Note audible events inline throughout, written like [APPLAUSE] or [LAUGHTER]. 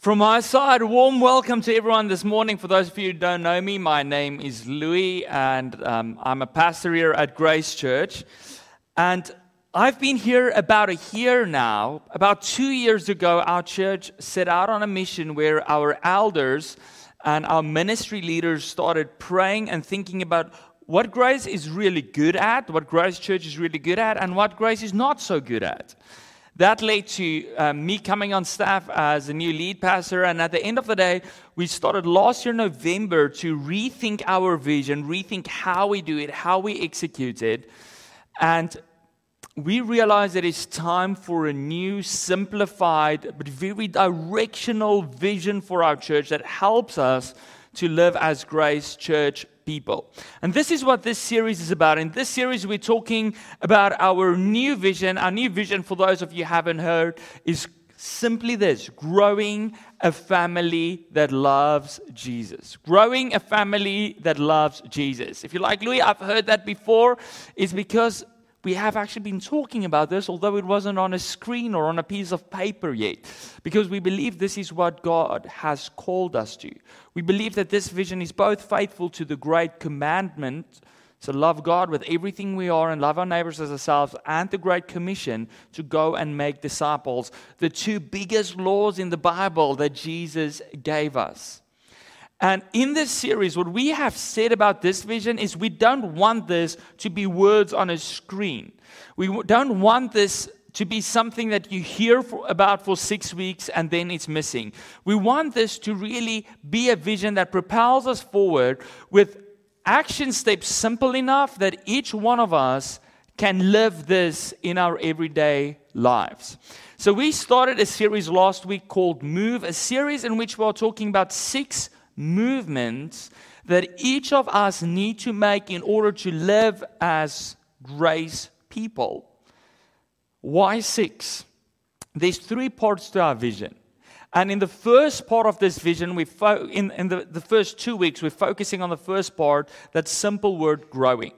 From my side, warm welcome to everyone this morning. For those of you who don't know me, my name is Louis, and um, I'm a pastor here at Grace Church. And I've been here about a year now. About two years ago, our church set out on a mission where our elders and our ministry leaders started praying and thinking about what Grace is really good at, what Grace Church is really good at, and what Grace is not so good at. That led to uh, me coming on staff as a new lead pastor. And at the end of the day, we started last year, November, to rethink our vision, rethink how we do it, how we execute it. And we realized that it's time for a new, simplified, but very directional vision for our church that helps us to live as Grace Church people. And this is what this series is about. In this series, we're talking about our new vision. Our new vision, for those of you haven't heard, is simply this growing a family that loves Jesus. Growing a family that loves Jesus. If you're like, Louis, I've heard that before, it's because we have actually been talking about this, although it wasn't on a screen or on a piece of paper yet, because we believe this is what God has called us to. We believe that this vision is both faithful to the great commandment to love God with everything we are and love our neighbors as ourselves, and the Great Commission to go and make disciples, the two biggest laws in the Bible that Jesus gave us. And in this series, what we have said about this vision is we don't want this to be words on a screen. We don't want this to be something that you hear for, about for six weeks and then it's missing. We want this to really be a vision that propels us forward with action steps simple enough that each one of us can live this in our everyday lives. So, we started a series last week called Move, a series in which we're talking about six movements that each of us need to make in order to live as grace people. Why six? There's three parts to our vision. And in the first part of this vision, we fo- in, in the, the first two weeks, we're focusing on the first part, that simple word growing.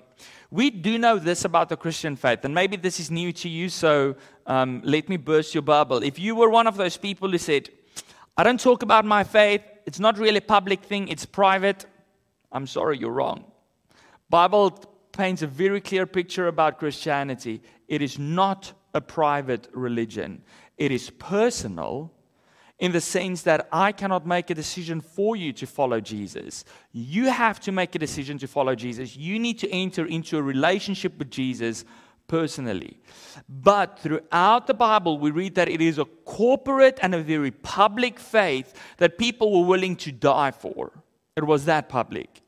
We do know this about the Christian faith, and maybe this is new to you, so um, let me burst your bubble. If you were one of those people who said, I don't talk about my faith, it's not really a public thing, it's private. I'm sorry, you're wrong. Bible paints a very clear picture about Christianity. It is not a private religion. It is personal in the sense that I cannot make a decision for you to follow Jesus. You have to make a decision to follow Jesus. You need to enter into a relationship with Jesus personally. But throughout the Bible, we read that it is a corporate and a very public faith that people were willing to die for. It was that public.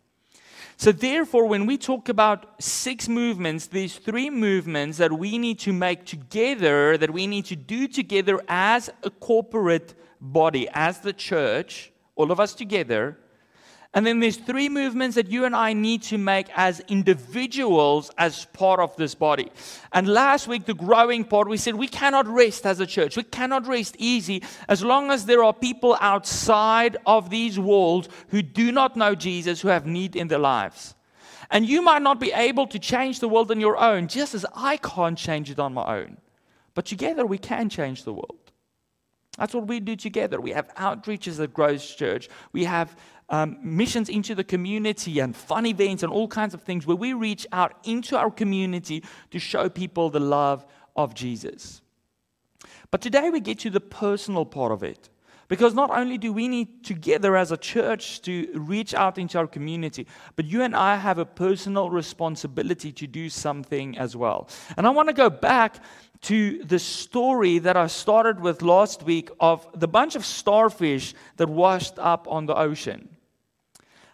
So, therefore, when we talk about six movements, these three movements that we need to make together, that we need to do together as a corporate body, as the church, all of us together, and then there's three movements that you and I need to make as individuals as part of this body. And last week, the growing part, we said we cannot rest as a church. We cannot rest easy as long as there are people outside of these walls who do not know Jesus, who have need in their lives. And you might not be able to change the world on your own, just as I can't change it on my own. But together we can change the world. That's what we do together. We have outreaches at Grace Church. We have um, missions into the community and fun events and all kinds of things where we reach out into our community to show people the love of Jesus. But today we get to the personal part of it. Because not only do we need together as a church to reach out into our community, but you and I have a personal responsibility to do something as well. And I want to go back to the story that I started with last week of the bunch of starfish that washed up on the ocean.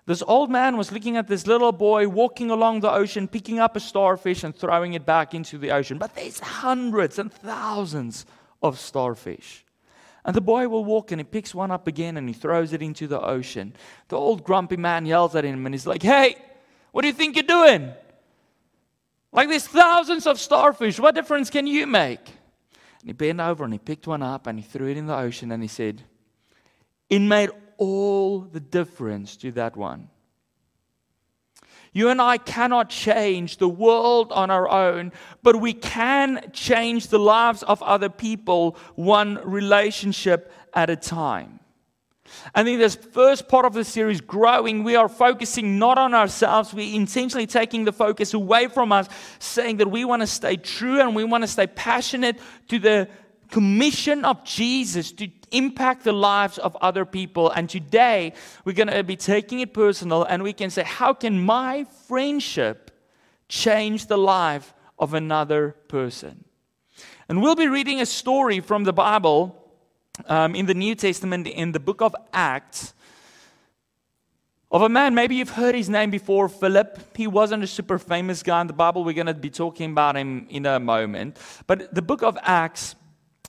This old man was looking at this little boy walking along the ocean, picking up a starfish and throwing it back into the ocean. But there's hundreds and thousands of starfish. And the boy will walk and he picks one up again and he throws it into the ocean. The old grumpy man yells at him and he's like, Hey, what do you think you're doing? Like there's thousands of starfish. What difference can you make? And he bent over and he picked one up and he threw it in the ocean and he said, It made all the difference to that one. You and I cannot change the world on our own, but we can change the lives of other people one relationship at a time. And in this first part of the series, Growing, we are focusing not on ourselves. We're intentionally taking the focus away from us, saying that we want to stay true and we want to stay passionate to the commission of Jesus to impact the lives of other people. And today, we're going to be taking it personal and we can say, How can my friendship change the life of another person? And we'll be reading a story from the Bible um, in the New Testament in the book of Acts of a man, maybe you've heard his name before, Philip. He wasn't a super famous guy in the Bible. We're going to be talking about him in a moment. But the book of Acts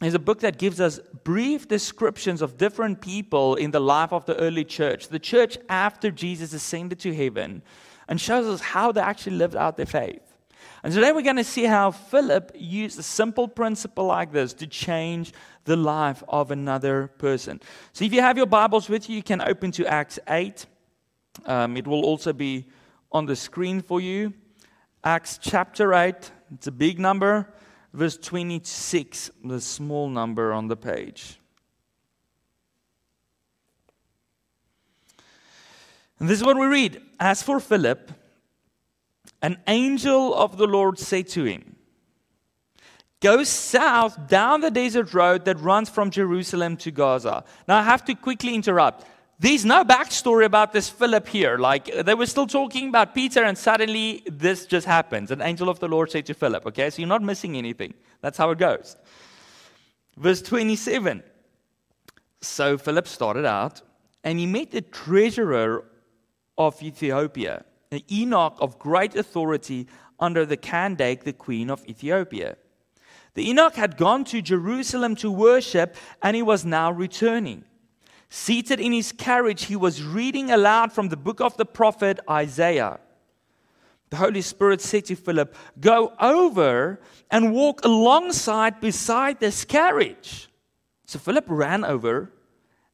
is a book that gives us brief descriptions of different people in the life of the early church, the church after Jesus ascended to heaven, and shows us how they actually lived out their faith. And today we're going to see how Philip used a simple principle like this to change the life of another person. So if you have your Bibles with you, you can open to Acts 8. Um, it will also be on the screen for you. Acts chapter 8, it's a big number. Verse 26, the small number on the page. And this is what we read. As for Philip, an angel of the Lord said to him, Go south down the desert road that runs from Jerusalem to Gaza. Now, I have to quickly interrupt. There's no backstory about this Philip here. Like, they were still talking about Peter, and suddenly this just happens. An angel of the Lord said to Philip, okay? So you're not missing anything. That's how it goes. Verse 27. So Philip started out, and he met the treasurer of Ethiopia an eunuch of great authority under the Candace, the queen of Ethiopia. The eunuch had gone to Jerusalem to worship, and he was now returning. Seated in his carriage, he was reading aloud from the book of the prophet Isaiah. The Holy Spirit said to Philip, Go over and walk alongside beside this carriage. So Philip ran over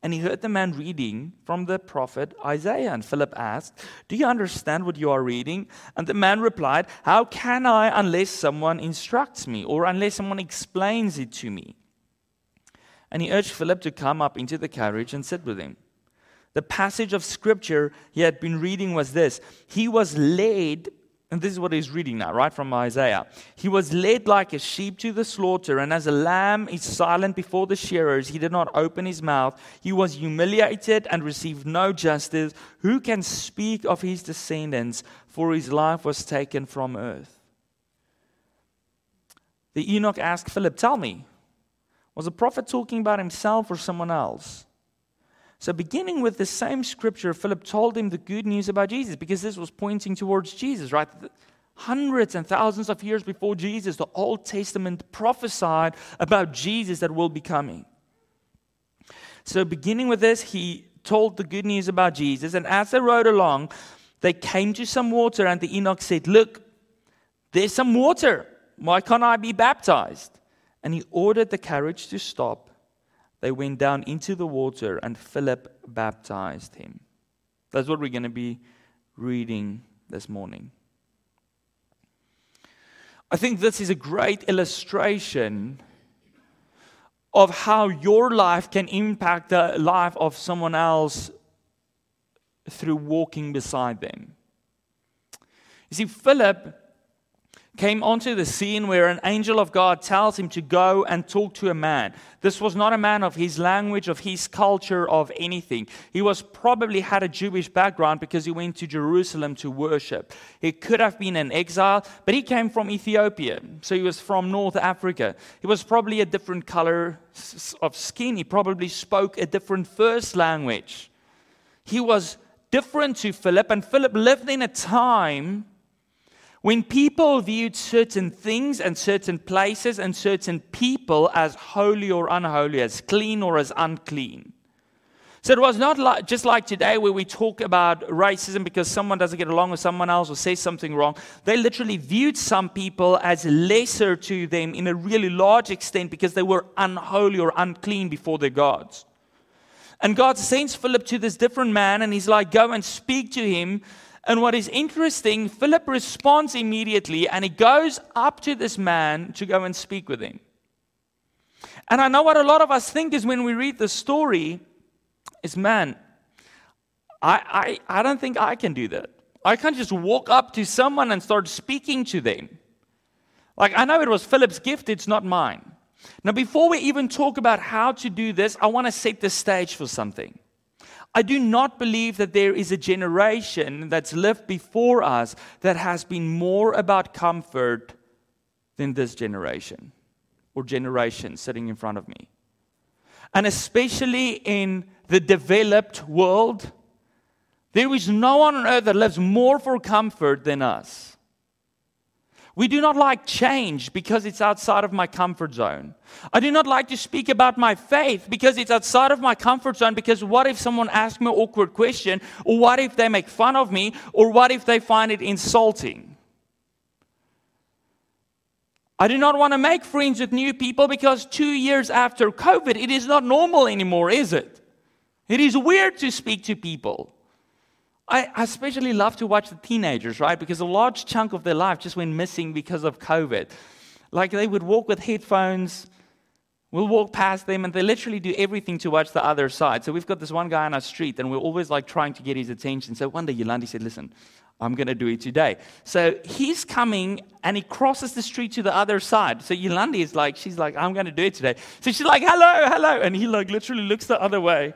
and he heard the man reading from the prophet Isaiah. And Philip asked, Do you understand what you are reading? And the man replied, How can I unless someone instructs me or unless someone explains it to me? And he urged Philip to come up into the carriage and sit with him. The passage of scripture he had been reading was this He was led and this is what he's reading now, right from Isaiah. He was led like a sheep to the slaughter, and as a lamb is silent before the shearers, he did not open his mouth. He was humiliated and received no justice. Who can speak of his descendants? For his life was taken from earth. The eunuch asked Philip, Tell me, was the prophet talking about himself or someone else? So, beginning with the same scripture, Philip told him the good news about Jesus because this was pointing towards Jesus, right? Hundreds and thousands of years before Jesus, the Old Testament prophesied about Jesus that will be coming. So, beginning with this, he told the good news about Jesus. And as they rode along, they came to some water, and the eunuch said, Look, there's some water. Why can't I be baptized? And he ordered the carriage to stop they went down into the water, and Philip baptized him. That's what we're going to be reading this morning. I think this is a great illustration of how your life can impact the life of someone else through walking beside them. You see, Philip came onto the scene where an angel of God tells him to go and talk to a man. This was not a man of his language, of his culture, of anything. He was probably had a Jewish background because he went to Jerusalem to worship. He could have been an exile, but he came from Ethiopia, so he was from North Africa. He was probably a different color of skin. He probably spoke a different first language. He was different to Philip, and Philip lived in a time when people viewed certain things and certain places and certain people as holy or unholy, as clean or as unclean. So it was not like, just like today where we talk about racism because someone doesn't get along with someone else or says something wrong. They literally viewed some people as lesser to them in a really large extent because they were unholy or unclean before their gods. And God sends Philip to this different man and he's like, go and speak to him and what is interesting, Philip responds immediately and he goes up to this man to go and speak with him. And I know what a lot of us think is when we read the story is man, I, I, I don't think I can do that. I can't just walk up to someone and start speaking to them. Like, I know it was Philip's gift, it's not mine. Now, before we even talk about how to do this, I want to set the stage for something. I do not believe that there is a generation that's lived before us that has been more about comfort than this generation or generation sitting in front of me. And especially in the developed world, there is no one on earth that lives more for comfort than us. We do not like change because it's outside of my comfort zone. I do not like to speak about my faith because it's outside of my comfort zone. Because what if someone asks me an awkward question? Or what if they make fun of me? Or what if they find it insulting? I do not want to make friends with new people because two years after COVID, it is not normal anymore, is it? It is weird to speak to people. I, especially love to watch the teenagers, right? Because a large chunk of their life just went missing because of COVID. Like they would walk with headphones, we'll walk past them, and they literally do everything to watch the other side. So we've got this one guy on our street, and we're always like trying to get his attention. So one day Yolandi said, Listen, I'm going to do it today. So he's coming and he crosses the street to the other side. So Yolandi is like, she's like, I'm going to do it today. So she's like, hello, hello. And he like literally looks the other way.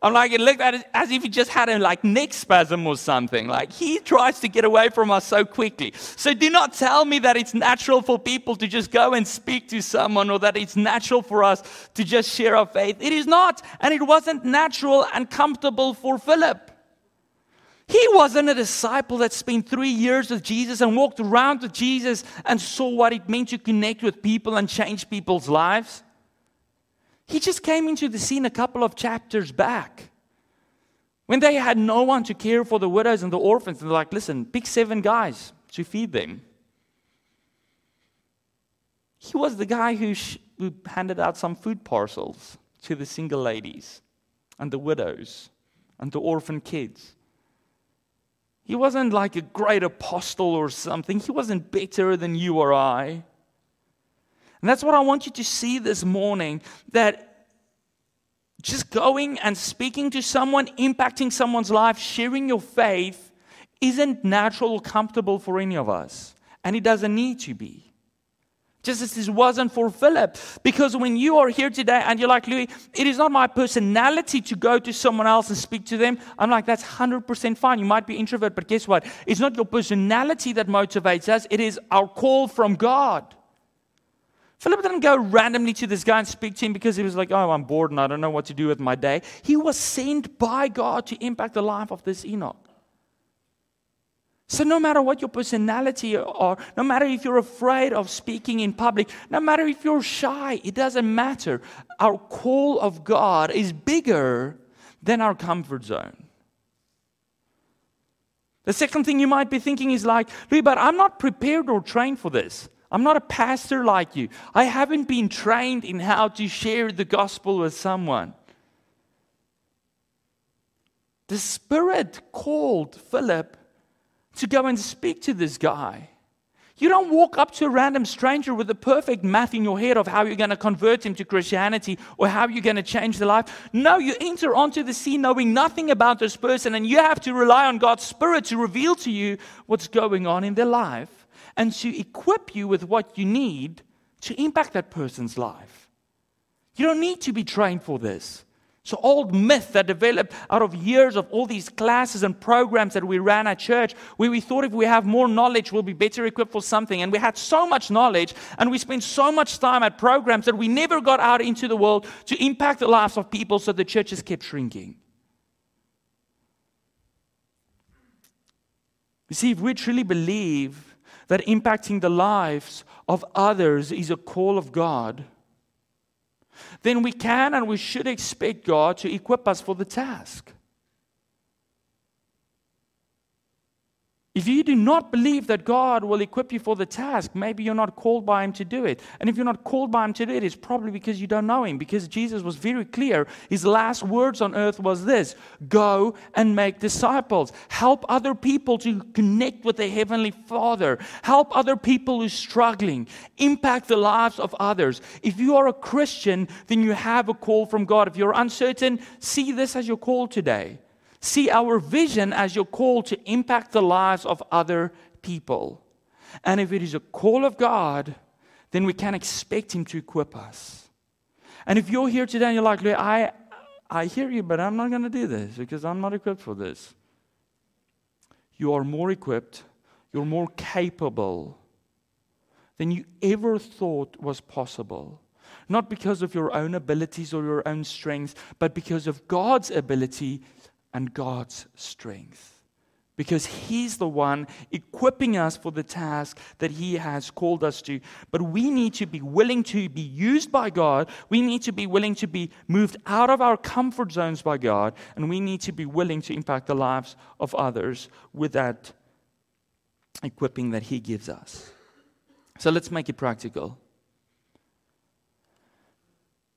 I'm like, it looked at it as if he just had a like neck spasm or something. Like he tries to get away from us so quickly. So do not tell me that it's natural for people to just go and speak to someone or that it's natural for us to just share our faith. It is not. And it wasn't natural and comfortable for Philip. He wasn't a disciple that spent three years with Jesus and walked around with Jesus and saw what it meant to connect with people and change people's lives. He just came into the scene a couple of chapters back when they had no one to care for the widows and the orphans. And they're like, listen, pick seven guys to feed them. He was the guy who, sh- who handed out some food parcels to the single ladies and the widows and the orphan kids. He wasn't like a great apostle or something. He wasn't better than you or I. And that's what I want you to see this morning that just going and speaking to someone, impacting someone's life, sharing your faith isn't natural or comfortable for any of us. And it doesn't need to be. Just as this wasn't for Philip. Because when you are here today and you're like, Louis, it is not my personality to go to someone else and speak to them. I'm like, that's 100% fine. You might be introvert, but guess what? It's not your personality that motivates us, it is our call from God. Philip didn't go randomly to this guy and speak to him because he was like, oh, I'm bored and I don't know what to do with my day. He was sent by God to impact the life of this eunuch. So, no matter what your personality or no matter if you're afraid of speaking in public, no matter if you're shy, it doesn't matter. Our call of God is bigger than our comfort zone. The second thing you might be thinking is like, but I'm not prepared or trained for this. I'm not a pastor like you. I haven't been trained in how to share the gospel with someone. The Spirit called Philip to go and speak to this guy. You don't walk up to a random stranger with a perfect math in your head of how you're going to convert him to Christianity or how you're going to change their life. No, you enter onto the scene knowing nothing about this person, and you have to rely on God's Spirit to reveal to you what's going on in their life and to equip you with what you need to impact that person's life. You don't need to be trained for this. An old myth that developed out of years of all these classes and programs that we ran at church, where we thought if we have more knowledge, we'll be better equipped for something. And we had so much knowledge, and we spent so much time at programs that we never got out into the world to impact the lives of people, so the churches kept shrinking. You see, if we truly believe that impacting the lives of others is a call of God, then we can and we should expect God to equip us for the task. If you do not believe that God will equip you for the task, maybe you're not called by Him to do it. And if you're not called by Him to do it, it's probably because you don't know Him. Because Jesus was very clear. His last words on earth was this Go and make disciples. Help other people to connect with the Heavenly Father. Help other people who are struggling. Impact the lives of others. If you are a Christian, then you have a call from God. If you're uncertain, see this as your call today. See our vision as your call to impact the lives of other people. And if it is a call of God, then we can expect Him to equip us. And if you're here today and you're like, I, I hear you, but I'm not going to do this because I'm not equipped for this. You are more equipped, you're more capable than you ever thought was possible. Not because of your own abilities or your own strengths, but because of God's ability and God's strength. Because He's the one equipping us for the task that He has called us to. But we need to be willing to be used by God. We need to be willing to be moved out of our comfort zones by God. And we need to be willing to impact the lives of others with that equipping that He gives us. So let's make it practical.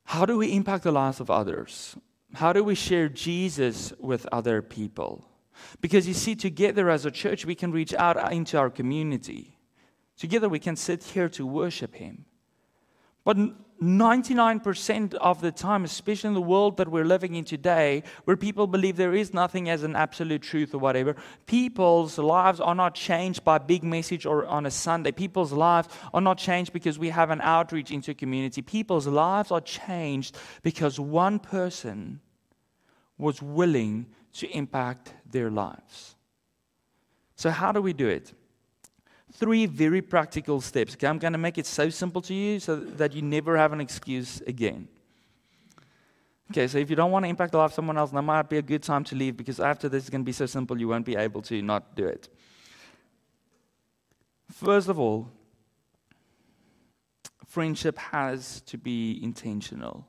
How do we impact the lives of others? How do we share Jesus with other people? Because you see, together as a church, we can reach out into our community. Together, we can sit here to worship Him. But 99% of the time, especially in the world that we're living in today, where people believe there is nothing as an absolute truth or whatever, people's lives are not changed by big message or on a Sunday. People's lives are not changed because we have an outreach into community. People's lives are changed because one person was willing to impact their lives. So, how do we do it? Three very practical steps. Okay, I'm going to make it so simple to you so that you never have an excuse again. Okay, so if you don't want to impact the life of someone else, that might be a good time to leave because after this, it's going to be so simple you won't be able to not do it. First of all, friendship has to be intentional.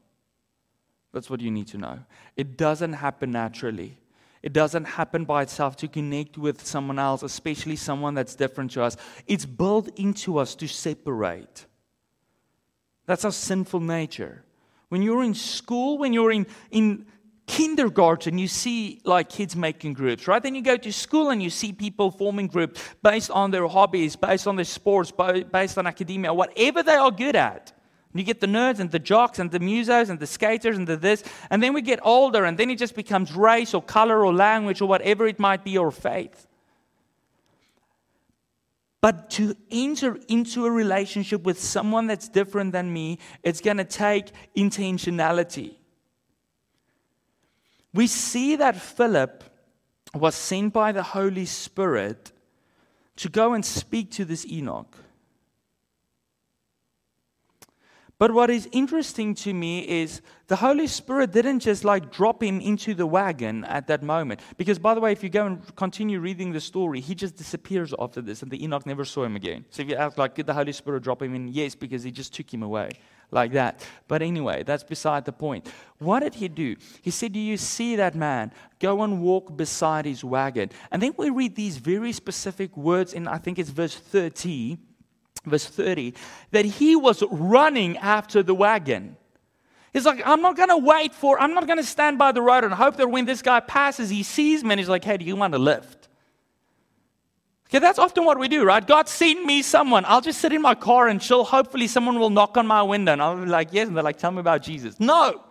That's what you need to know. It doesn't happen naturally. It doesn't happen by itself to connect with someone else, especially someone that's different to us. It's built into us to separate. That's our sinful nature. When you're in school, when you're in, in kindergarten, you see like kids making groups, right? Then you go to school and you see people forming groups based on their hobbies, based on their sports, based on academia, whatever they are good at. You get the nerds and the jocks and the musos and the skaters and the this. And then we get older and then it just becomes race or color or language or whatever it might be or faith. But to enter into a relationship with someone that's different than me, it's going to take intentionality. We see that Philip was sent by the Holy Spirit to go and speak to this eunuch. But what is interesting to me is the Holy Spirit didn't just like drop him into the wagon at that moment. Because, by the way, if you go and continue reading the story, he just disappears after this, and the eunuch never saw him again. So if you ask, like, did the Holy Spirit drop him in? Yes, because he just took him away like that. But anyway, that's beside the point. What did he do? He said, Do you see that man? Go and walk beside his wagon. And then we read these very specific words in, I think it's verse 30 verse 30, that he was running after the wagon. He's like, I'm not going to wait for, I'm not going to stand by the road and hope that when this guy passes, he sees me and he's like, hey, do you want to lift? Okay, that's often what we do, right? God sent me someone. I'll just sit in my car and chill. Hopefully, someone will knock on my window and I'll be like, yes. And they're like, tell me about Jesus. No.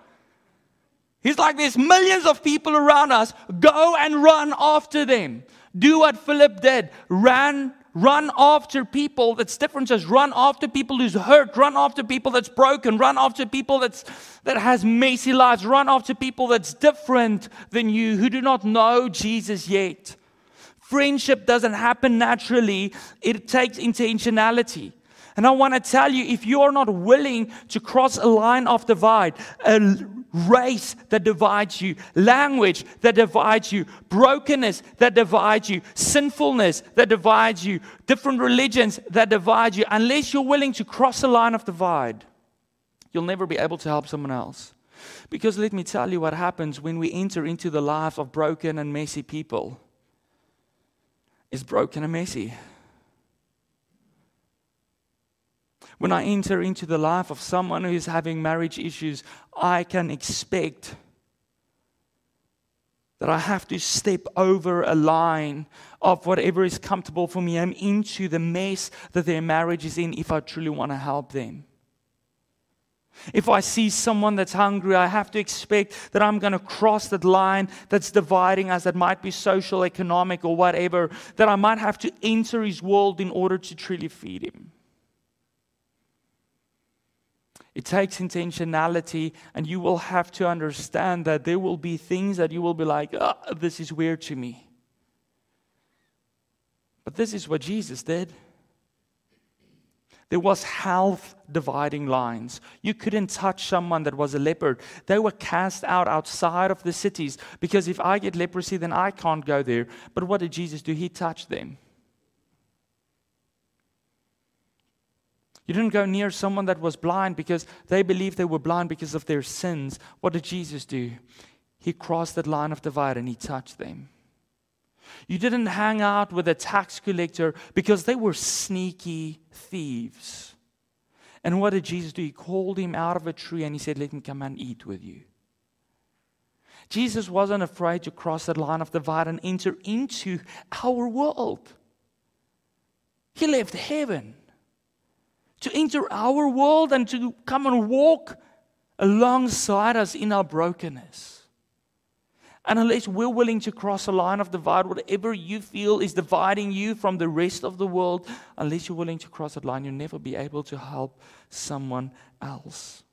He's like, there's millions of people around us. Go and run after them. Do what Philip did. Ran Run after people that's different. Just run after people who's hurt. Run after people that's broken. Run after people that's, that has messy lives. Run after people that's different than you who do not know Jesus yet. Friendship doesn't happen naturally. It takes intentionality. And I want to tell you if you are not willing to cross a line of divide, a race that divides you, language that divides you, brokenness that divides you, sinfulness that divides you, different religions that divide you, unless you're willing to cross a line of divide, you'll never be able to help someone else. Because let me tell you what happens when we enter into the life of broken and messy people is broken and messy. When I enter into the life of someone who is having marriage issues, I can expect that I have to step over a line of whatever is comfortable for me and into the mess that their marriage is in if I truly want to help them. If I see someone that's hungry, I have to expect that I'm going to cross that line that's dividing us, that might be social, economic, or whatever, that I might have to enter his world in order to truly feed him. It takes intentionality, and you will have to understand that there will be things that you will be like, oh, this is weird to me. But this is what Jesus did. There was health dividing lines. You couldn't touch someone that was a leopard. They were cast out outside of the cities because if I get leprosy, then I can't go there. But what did Jesus do? He touched them. You didn't go near someone that was blind because they believed they were blind because of their sins. What did Jesus do? He crossed that line of divide and he touched them. You didn't hang out with a tax collector because they were sneaky thieves. And what did Jesus do? He called him out of a tree and he said, Let me come and eat with you. Jesus wasn't afraid to cross that line of divide and enter into our world. He left heaven to enter our world and to come and walk alongside us in our brokenness. And unless we're willing to cross a line of divide, whatever you feel is dividing you from the rest of the world, unless you're willing to cross that line, you'll never be able to help someone else.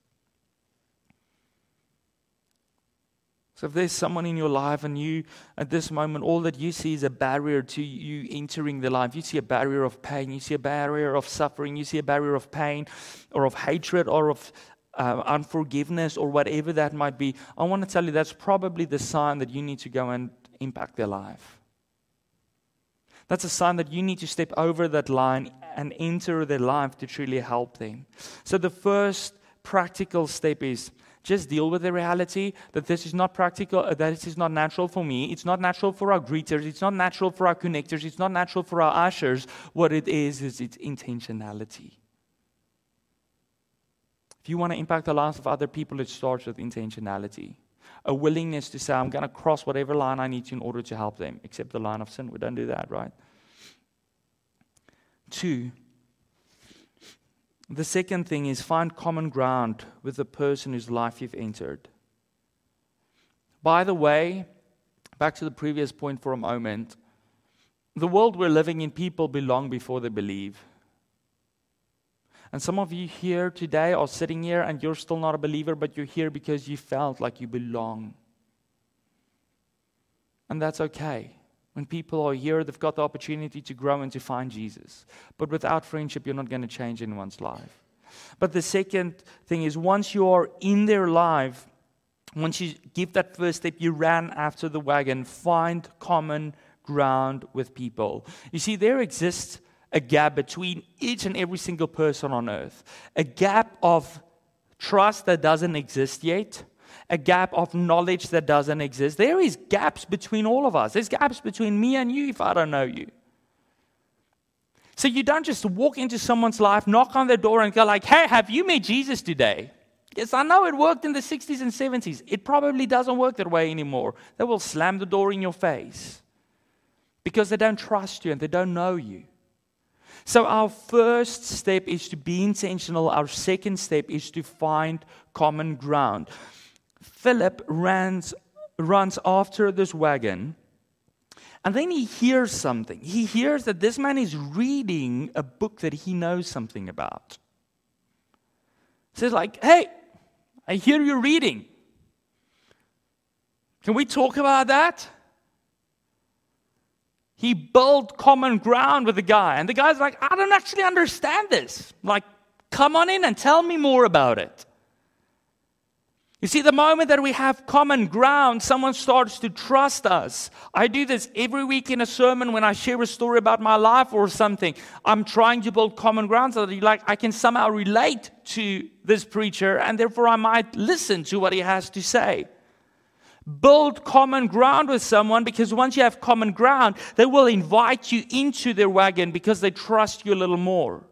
So if there's someone in your life and you, at this moment, all that you see is a barrier to you entering the life, you see a barrier of pain, you see a barrier of suffering, you see a barrier of pain or of hatred or of uh, unforgiveness or whatever that might be, I want to tell you that's probably the sign that you need to go and impact their life. That's a sign that you need to step over that line and enter their life to truly help them. So the first practical step is just deal with the reality that this is not practical, uh, that this is not natural for me. It's not natural for our greeters. It's not natural for our connectors. It's not natural for our ushers. What it is, is its intentionality. If you want to impact the lives of other people, it starts with intentionality. A willingness to say, I'm going to cross whatever line I need to in order to help them, except the line of sin. We don't do that, right? Two, the second thing is find common ground with the person whose life you've entered. By the way, back to the previous point for a moment, the world we're living in, people belong before they believe. And some of you here today are sitting here and you're still not a believer, but you're here because you felt like you belong. And that's okay. When people are here, they've got the opportunity to grow and to find Jesus. But without friendship, you're not going to change anyone's life. But the second thing is once you are in their life, once you give that first step, you ran after the wagon, find common ground with people. You see, there exists a gap between each and every single person on earth, a gap of trust that doesn't exist yet a gap of knowledge that doesn't exist. There is gaps between all of us. There's gaps between me and you if I don't know you. So you don't just walk into someone's life, knock on their door, and go like, "Hey, have you met Jesus today?" Yes, I know it worked in the 60s and 70s. It probably doesn't work that way anymore. They will slam the door in your face because they don't trust you and they don't know you. So, our first step is to be intentional. Our second step is to find common ground. Philip runs, runs after this wagon. And then he hears something. He hears that this man is reading a book that he knows something about. Says, like, hey, I hear you reading. Can we talk about that? He built common ground with the guy. And the guy's like, I don't actually understand this. Like, come on in and tell me more about it. You see, the moment that we have common ground, someone starts to trust us. I do this every week in a sermon when I share a story about my life or something. I'm trying to build common ground so that like I can somehow relate to this preacher and therefore I might listen to what he has to say. Build common ground with someone because once you have common ground, they will invite you into their wagon because they trust you a little more.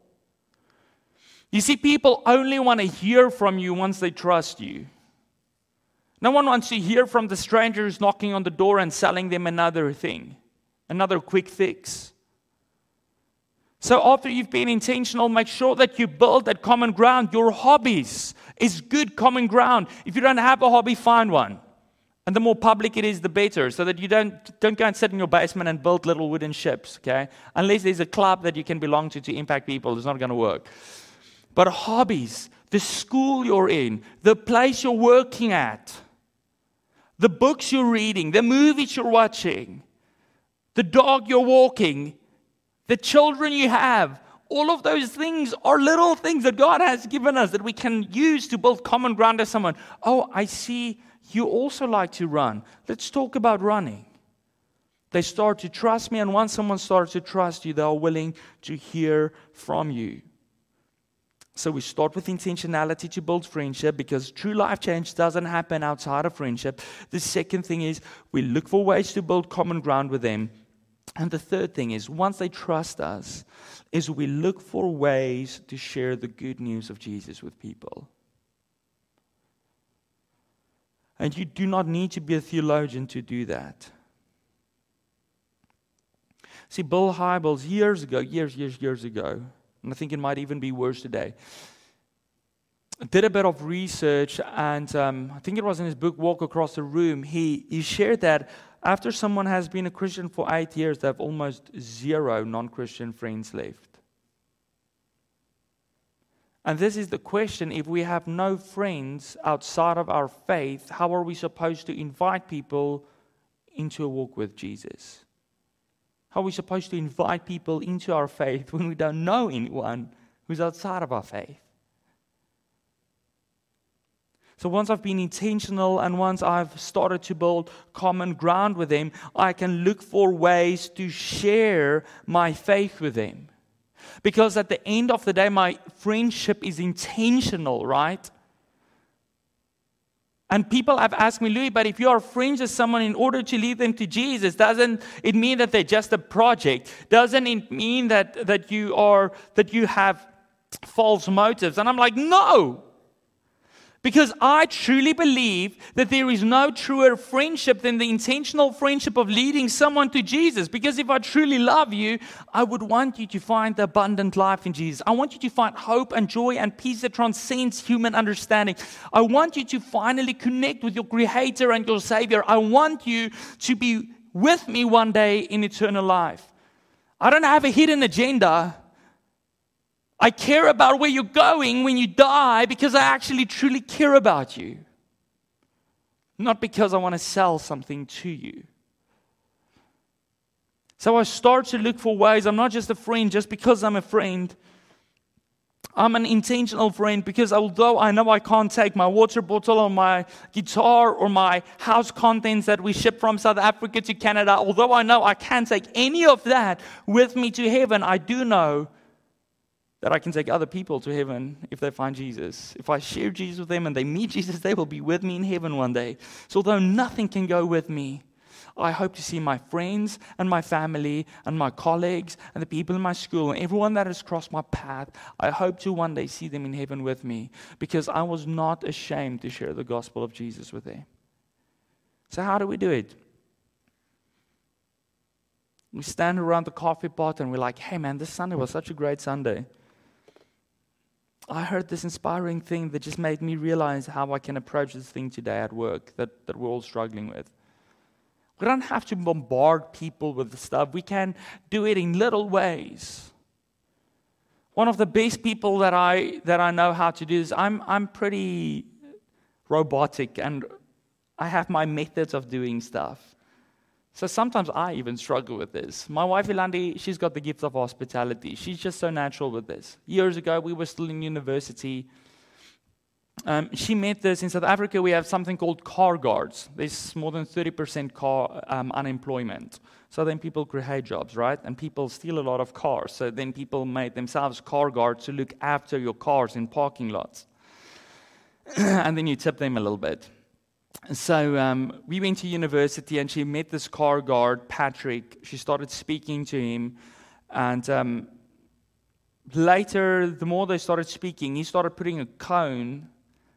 You see, people only want to hear from you once they trust you. No one wants to hear from the stranger who's knocking on the door and selling them another thing, another quick fix. So, after you've been intentional, make sure that you build that common ground. Your hobbies is good common ground. If you don't have a hobby, find one. And the more public it is, the better, so that you don't, don't go and sit in your basement and build little wooden ships, okay? Unless there's a club that you can belong to to impact people, it's not going to work. But hobbies, the school you're in, the place you're working at, the books you're reading, the movies you're watching, the dog you're walking, the children you have, all of those things are little things that God has given us that we can use to build common ground as someone. Oh, I see you also like to run. Let's talk about running. They start to trust me, and once someone starts to trust you, they are willing to hear from you. So we start with intentionality to build friendship because true life change doesn't happen outside of friendship. The second thing is we look for ways to build common ground with them. And the third thing is once they trust us, is we look for ways to share the good news of Jesus with people. And you do not need to be a theologian to do that. See, Bill Hybels, years ago, years, years, years ago, and I think it might even be worse today. Did a bit of research, and um, I think it was in his book Walk Across the Room. He, he shared that after someone has been a Christian for eight years, they have almost zero non Christian friends left. And this is the question if we have no friends outside of our faith, how are we supposed to invite people into a walk with Jesus? How are we supposed to invite people into our faith when we don't know anyone who's outside of our faith? So once I've been intentional and once I've started to build common ground with them, I can look for ways to share my faith with them. Because at the end of the day, my friendship is intentional, right? And people have asked me, Louis, but if you are friends with someone in order to lead them to Jesus, doesn't it mean that they're just a project? Doesn't it mean that, that you are that you have false motives? And I'm like, no. Because I truly believe that there is no truer friendship than the intentional friendship of leading someone to Jesus. Because if I truly love you, I would want you to find the abundant life in Jesus. I want you to find hope and joy and peace that transcends human understanding. I want you to finally connect with your Creator and your Savior. I want you to be with me one day in eternal life. I don't have a hidden agenda. I care about where you're going when you die because I actually truly care about you. Not because I want to sell something to you. So I start to look for ways. I'm not just a friend just because I'm a friend. I'm an intentional friend because although I know I can't take my water bottle or my guitar or my house contents that we ship from South Africa to Canada, although I know I can't take any of that with me to heaven, I do know that I can take other people to heaven if they find Jesus. If I share Jesus with them and they meet [LAUGHS] Jesus, they will be with me in heaven one day. So, although nothing can go with me, I hope to see my friends and my family and my colleagues and the people in my school and everyone that has crossed my path. I hope to one day see them in heaven with me because I was not ashamed to share the gospel of Jesus with them. So, how do we do it? We stand around the coffee pot and we're like, hey man, this Sunday was such a great Sunday. I heard this inspiring thing that just made me realize how I can approach this thing today at work that, that we're all struggling with. We don't have to bombard people with stuff, we can do it in little ways. One of the best people that I, that I know how to do is I'm, I'm pretty robotic and I have my methods of doing stuff. So sometimes I even struggle with this. My wife Yolandi, she's got the gift of hospitality. She's just so natural with this. Years ago, we were still in university. Um, she met this in South Africa. We have something called car guards. There's more than 30% car um, unemployment. So then people create jobs, right? And people steal a lot of cars. So then people made themselves car guards to look after your cars in parking lots. [CLEARS THROAT] and then you tip them a little bit. So um, we went to university and she met this car guard, Patrick. She started speaking to him. And um, later, the more they started speaking, he started putting a cone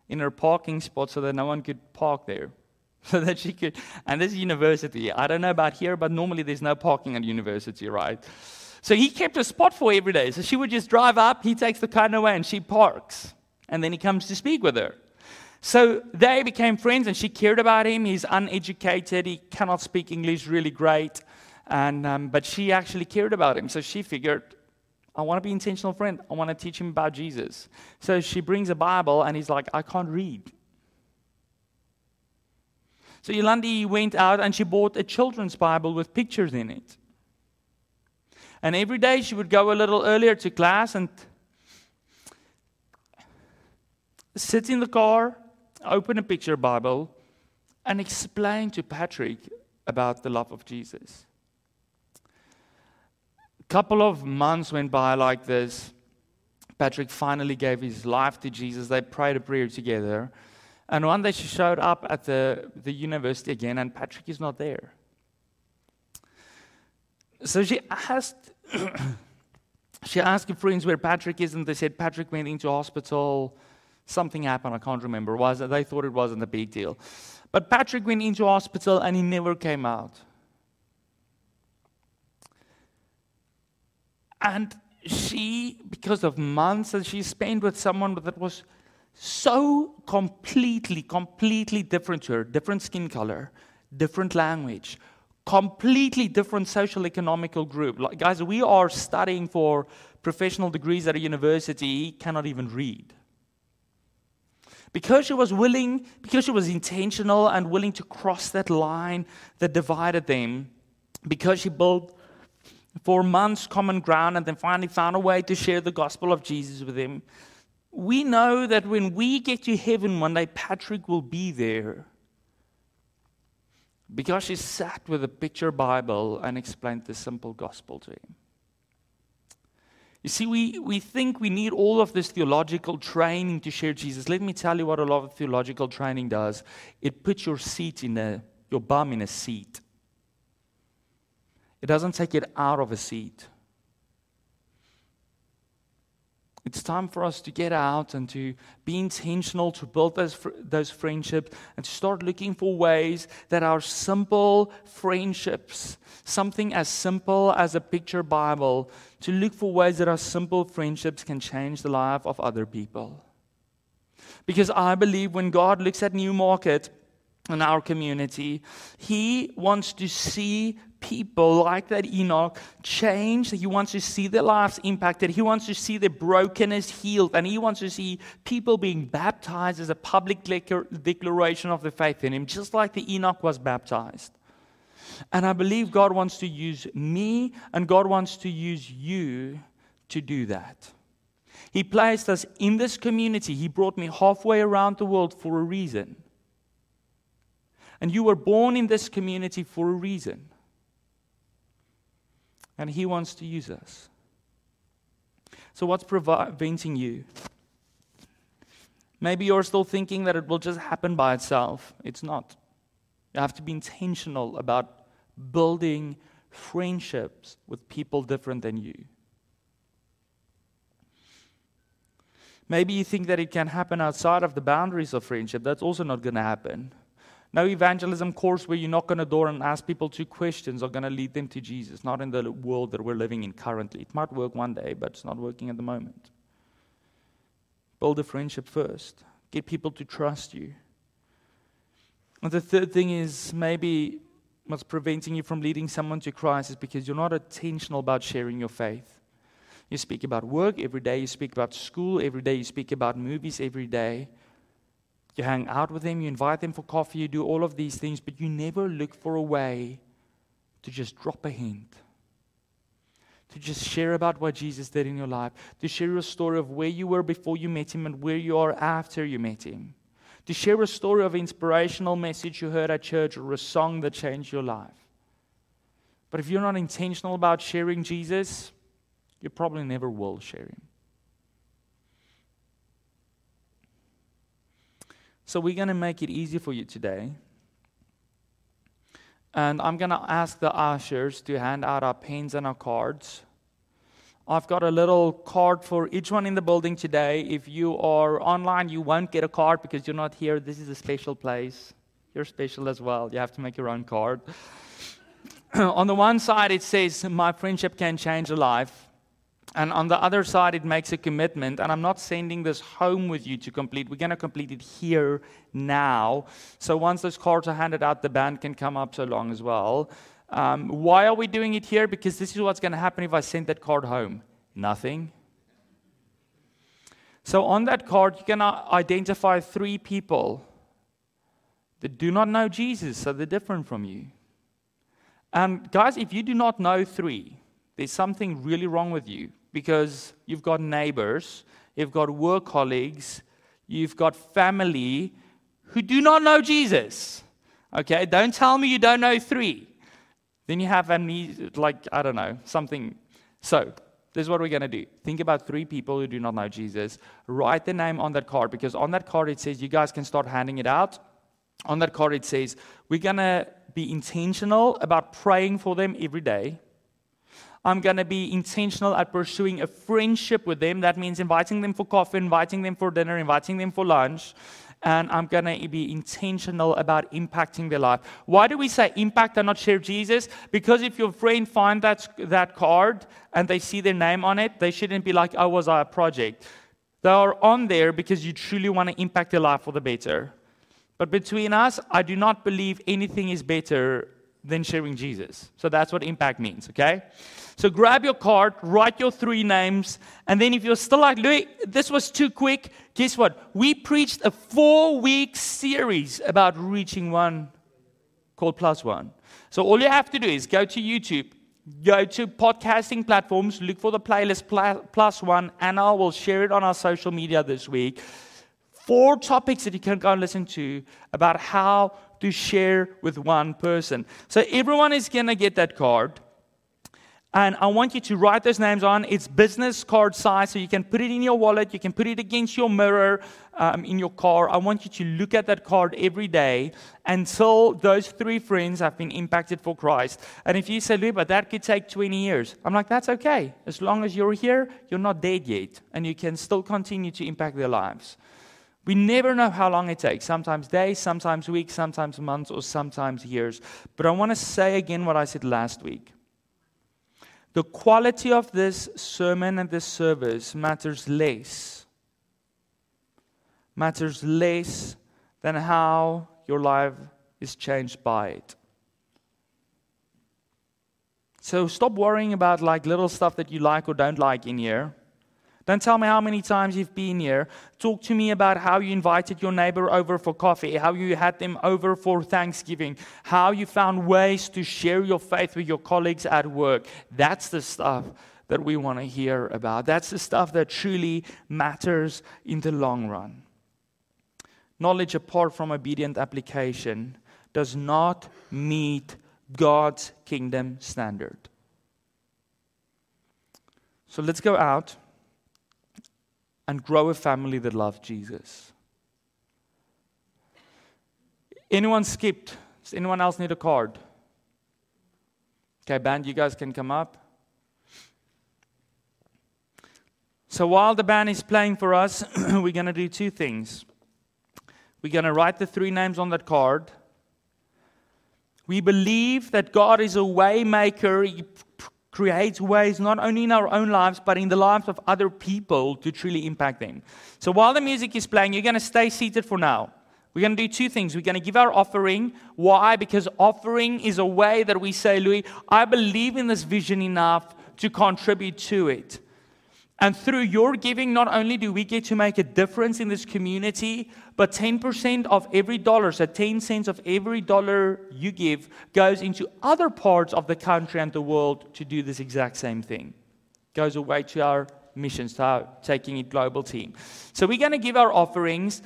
in her parking spot so that no one could park there. [LAUGHS] So that she could, and this is university. I don't know about here, but normally there's no parking at university, right? So he kept a spot for every day. So she would just drive up, he takes the cone away, and she parks. And then he comes to speak with her. So they became friends, and she cared about him. He's uneducated, he cannot speak English really great. And, um, but she actually cared about him. So she figured, I want to be intentional friend. I want to teach him about Jesus. So she brings a Bible, and he's like, I can't read. So Yolandi went out and she bought a children's Bible with pictures in it. And every day she would go a little earlier to class and sit in the car, open a picture Bible, and explain to Patrick about the love of Jesus. A couple of months went by like this. Patrick finally gave his life to Jesus. They prayed a prayer together. And one day she showed up at the, the university again, and Patrick is not there. So she asked, [COUGHS] she asked her friends where Patrick is, and they said Patrick went into hospital. Something happened, I can't remember. Was they thought it wasn't a big deal. But Patrick went into hospital and he never came out. And she, because of months that she spent with someone that was so completely, completely different to her, different skin color, different language, completely different social economical group. Like, guys, we are studying for professional degrees at a university, he cannot even read. Because she was willing, because she was intentional and willing to cross that line that divided them, because she built for months common ground and then finally found a way to share the gospel of Jesus with him, we know that when we get to heaven one day, Patrick will be there. Because she sat with a picture Bible and explained the simple gospel to him. You see, we, we think we need all of this theological training to share Jesus. Let me tell you what a lot of theological training does it puts your seat in a, your bum in a seat, it doesn't take it out of a seat. It's time for us to get out and to be intentional, to build those, those friendships, and to start looking for ways that our simple friendships, something as simple as a picture Bible, to look for ways that our simple friendships can change the life of other people. Because I believe when God looks at Newmarket, in our community. He wants to see people like that eunuch change. He wants to see their lives impacted. He wants to see their brokenness healed. And he wants to see people being baptized as a public declaration of the faith in him, just like the eunuch was baptized. And I believe God wants to use me and God wants to use you to do that. He placed us in this community. He brought me halfway around the world for a reason. And you were born in this community for a reason. And He wants to use us. So, what's preventing you? Maybe you're still thinking that it will just happen by itself. It's not. You have to be intentional about building friendships with people different than you. Maybe you think that it can happen outside of the boundaries of friendship. That's also not going to happen. No evangelism course where you knock on a door and ask people two questions are going to lead them to Jesus. Not in the world that we're living in currently. It might work one day, but it's not working at the moment. Build a friendship first. Get people to trust you. And the third thing is maybe what's preventing you from leading someone to Christ is because you're not intentional about sharing your faith. You speak about work every day, you speak about school every day, you speak about movies every day. You hang out with them, you invite them for coffee, you do all of these things, but you never look for a way to just drop a hint. To just share about what Jesus did in your life. To share a story of where you were before you met him and where you are after you met him. To share a story of inspirational message you heard at church or a song that changed your life. But if you're not intentional about sharing Jesus, you probably never will share him. So we're going to make it easy for you today. And I'm going to ask the ushers to hand out our pens and our cards. I've got a little card for each one in the building today. If you are online, you won't get a card because you're not here. This is a special place. You're special as well. You have to make your own card. [CLEARS THROAT] on the one side, it says, My friendship can change a life. And on the other side, it makes a commitment. And I'm not sending this home with you to complete. We're going to complete it here now. So once those cards are handed out, the band can come up so long as well. Um, why are we doing it here? Because this is what's going to happen if I send that card home nothing. So on that card, you can identify three people that do not know Jesus, so they're different from you. And guys, if you do not know three, there's something really wrong with you because you've got neighbors, you've got work colleagues, you've got family who do not know Jesus. Okay, don't tell me you don't know three. Then you have amnesia, like, I don't know, something. So, this is what we're going to do. Think about three people who do not know Jesus. Write the name on that card because on that card it says you guys can start handing it out. On that card it says we're going to be intentional about praying for them every day. I'm going to be intentional at pursuing a friendship with them. That means inviting them for coffee, inviting them for dinner, inviting them for lunch. And I'm going to be intentional about impacting their life. Why do we say impact and not share Jesus? Because if your friend finds that, that card and they see their name on it, they shouldn't be like, oh, was a project? They are on there because you truly want to impact their life for the better. But between us, I do not believe anything is better than sharing Jesus. So that's what impact means, okay? So grab your card, write your three names, and then if you're still like, Louis, this was too quick, guess what? We preached a four week series about reaching one called Plus One. So all you have to do is go to YouTube, go to podcasting platforms, look for the playlist Plus One, and I will share it on our social media this week. Four topics that you can go and listen to about how to share with one person. So everyone is going to get that card. And I want you to write those names on. It's business card size, so you can put it in your wallet, you can put it against your mirror um, in your car. I want you to look at that card every day until those three friends have been impacted for Christ. And if you say, Louis, but that could take 20 years, I'm like, that's okay. As long as you're here, you're not dead yet, and you can still continue to impact their lives. We never know how long it takes. Sometimes days, sometimes weeks, sometimes months, or sometimes years. But I want to say again what I said last week. The quality of this sermon and this service matters less. Matters less than how your life is changed by it. So stop worrying about like little stuff that you like or don't like in here. Don't tell me how many times you've been here. Talk to me about how you invited your neighbor over for coffee, how you had them over for Thanksgiving, how you found ways to share your faith with your colleagues at work. That's the stuff that we want to hear about. That's the stuff that truly matters in the long run. Knowledge apart from obedient application does not meet God's kingdom standard. So let's go out and grow a family that loves Jesus. Anyone skipped? Does anyone else need a card? Okay, band, you guys can come up. So while the band is playing for us, [CLEARS THROAT] we're going to do two things. We're going to write the three names on that card. We believe that God is a waymaker. He creates ways not only in our own lives, but in the lives of other people to truly impact them. So while the music is playing, you're going to stay seated for now. We're going to do two things. We're going to give our offering. Why? Because offering is a way that we say, Louis, I believe in this vision enough to contribute to it. And through your giving, not only do we get to make a difference in this community, but 10% of every dollar, so 10 cents of every dollar you give, goes into other parts of the country and the world to do this exact same thing. Goes away to our missions, to our taking it global team. So we're going to give our offerings.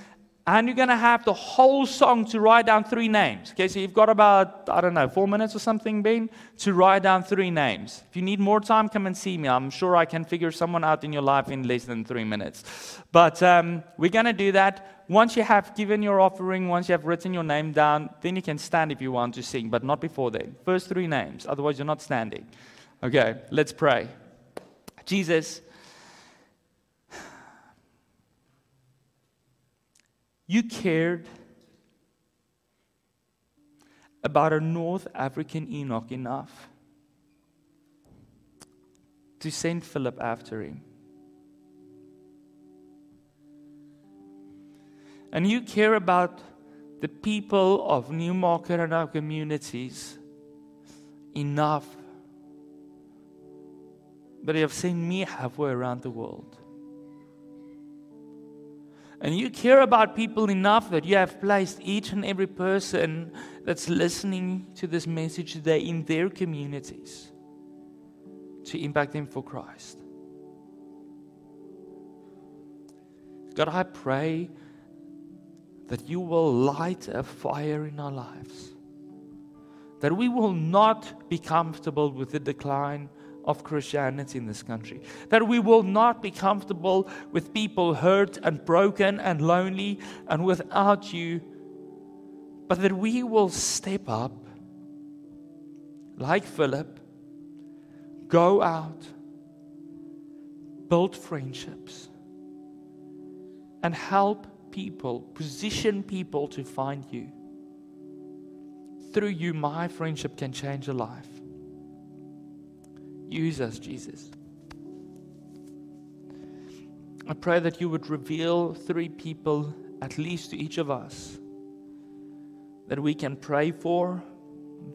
And you're going to have the whole song to write down three names. Okay, so you've got about, I don't know, four minutes or something, Ben, to write down three names. If you need more time, come and see me. I'm sure I can figure someone out in your life in less than three minutes. But um, we're going to do that. Once you have given your offering, once you have written your name down, then you can stand if you want to sing, but not before then. First three names, otherwise, you're not standing. Okay, let's pray. Jesus, You cared about a North African eunuch enough to send Philip after him. And you care about the people of Newmarket and our communities enough that you have sent me halfway around the world. And you care about people enough that you have placed each and every person that's listening to this message today in their communities to impact them for Christ. God, I pray that you will light a fire in our lives, that we will not be comfortable with the decline of Christianity in this country. That we will not be comfortable with people hurt and broken and lonely and without you, but that we will step up like Philip, go out, build friendships, and help people, position people to find you. Through you, my friendship can change a life. Use us, Jesus. I pray that you would reveal three people, at least to each of us, that we can pray for,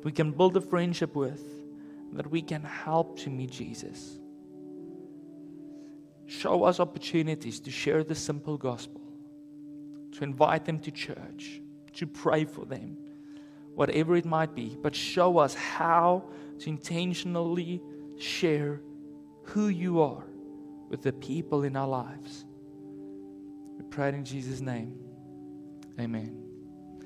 we can build a friendship with, that we can help to meet Jesus. Show us opportunities to share the simple gospel, to invite them to church, to pray for them, whatever it might be, but show us how to intentionally share who you are with the people in our lives. We pray in Jesus' name. Amen.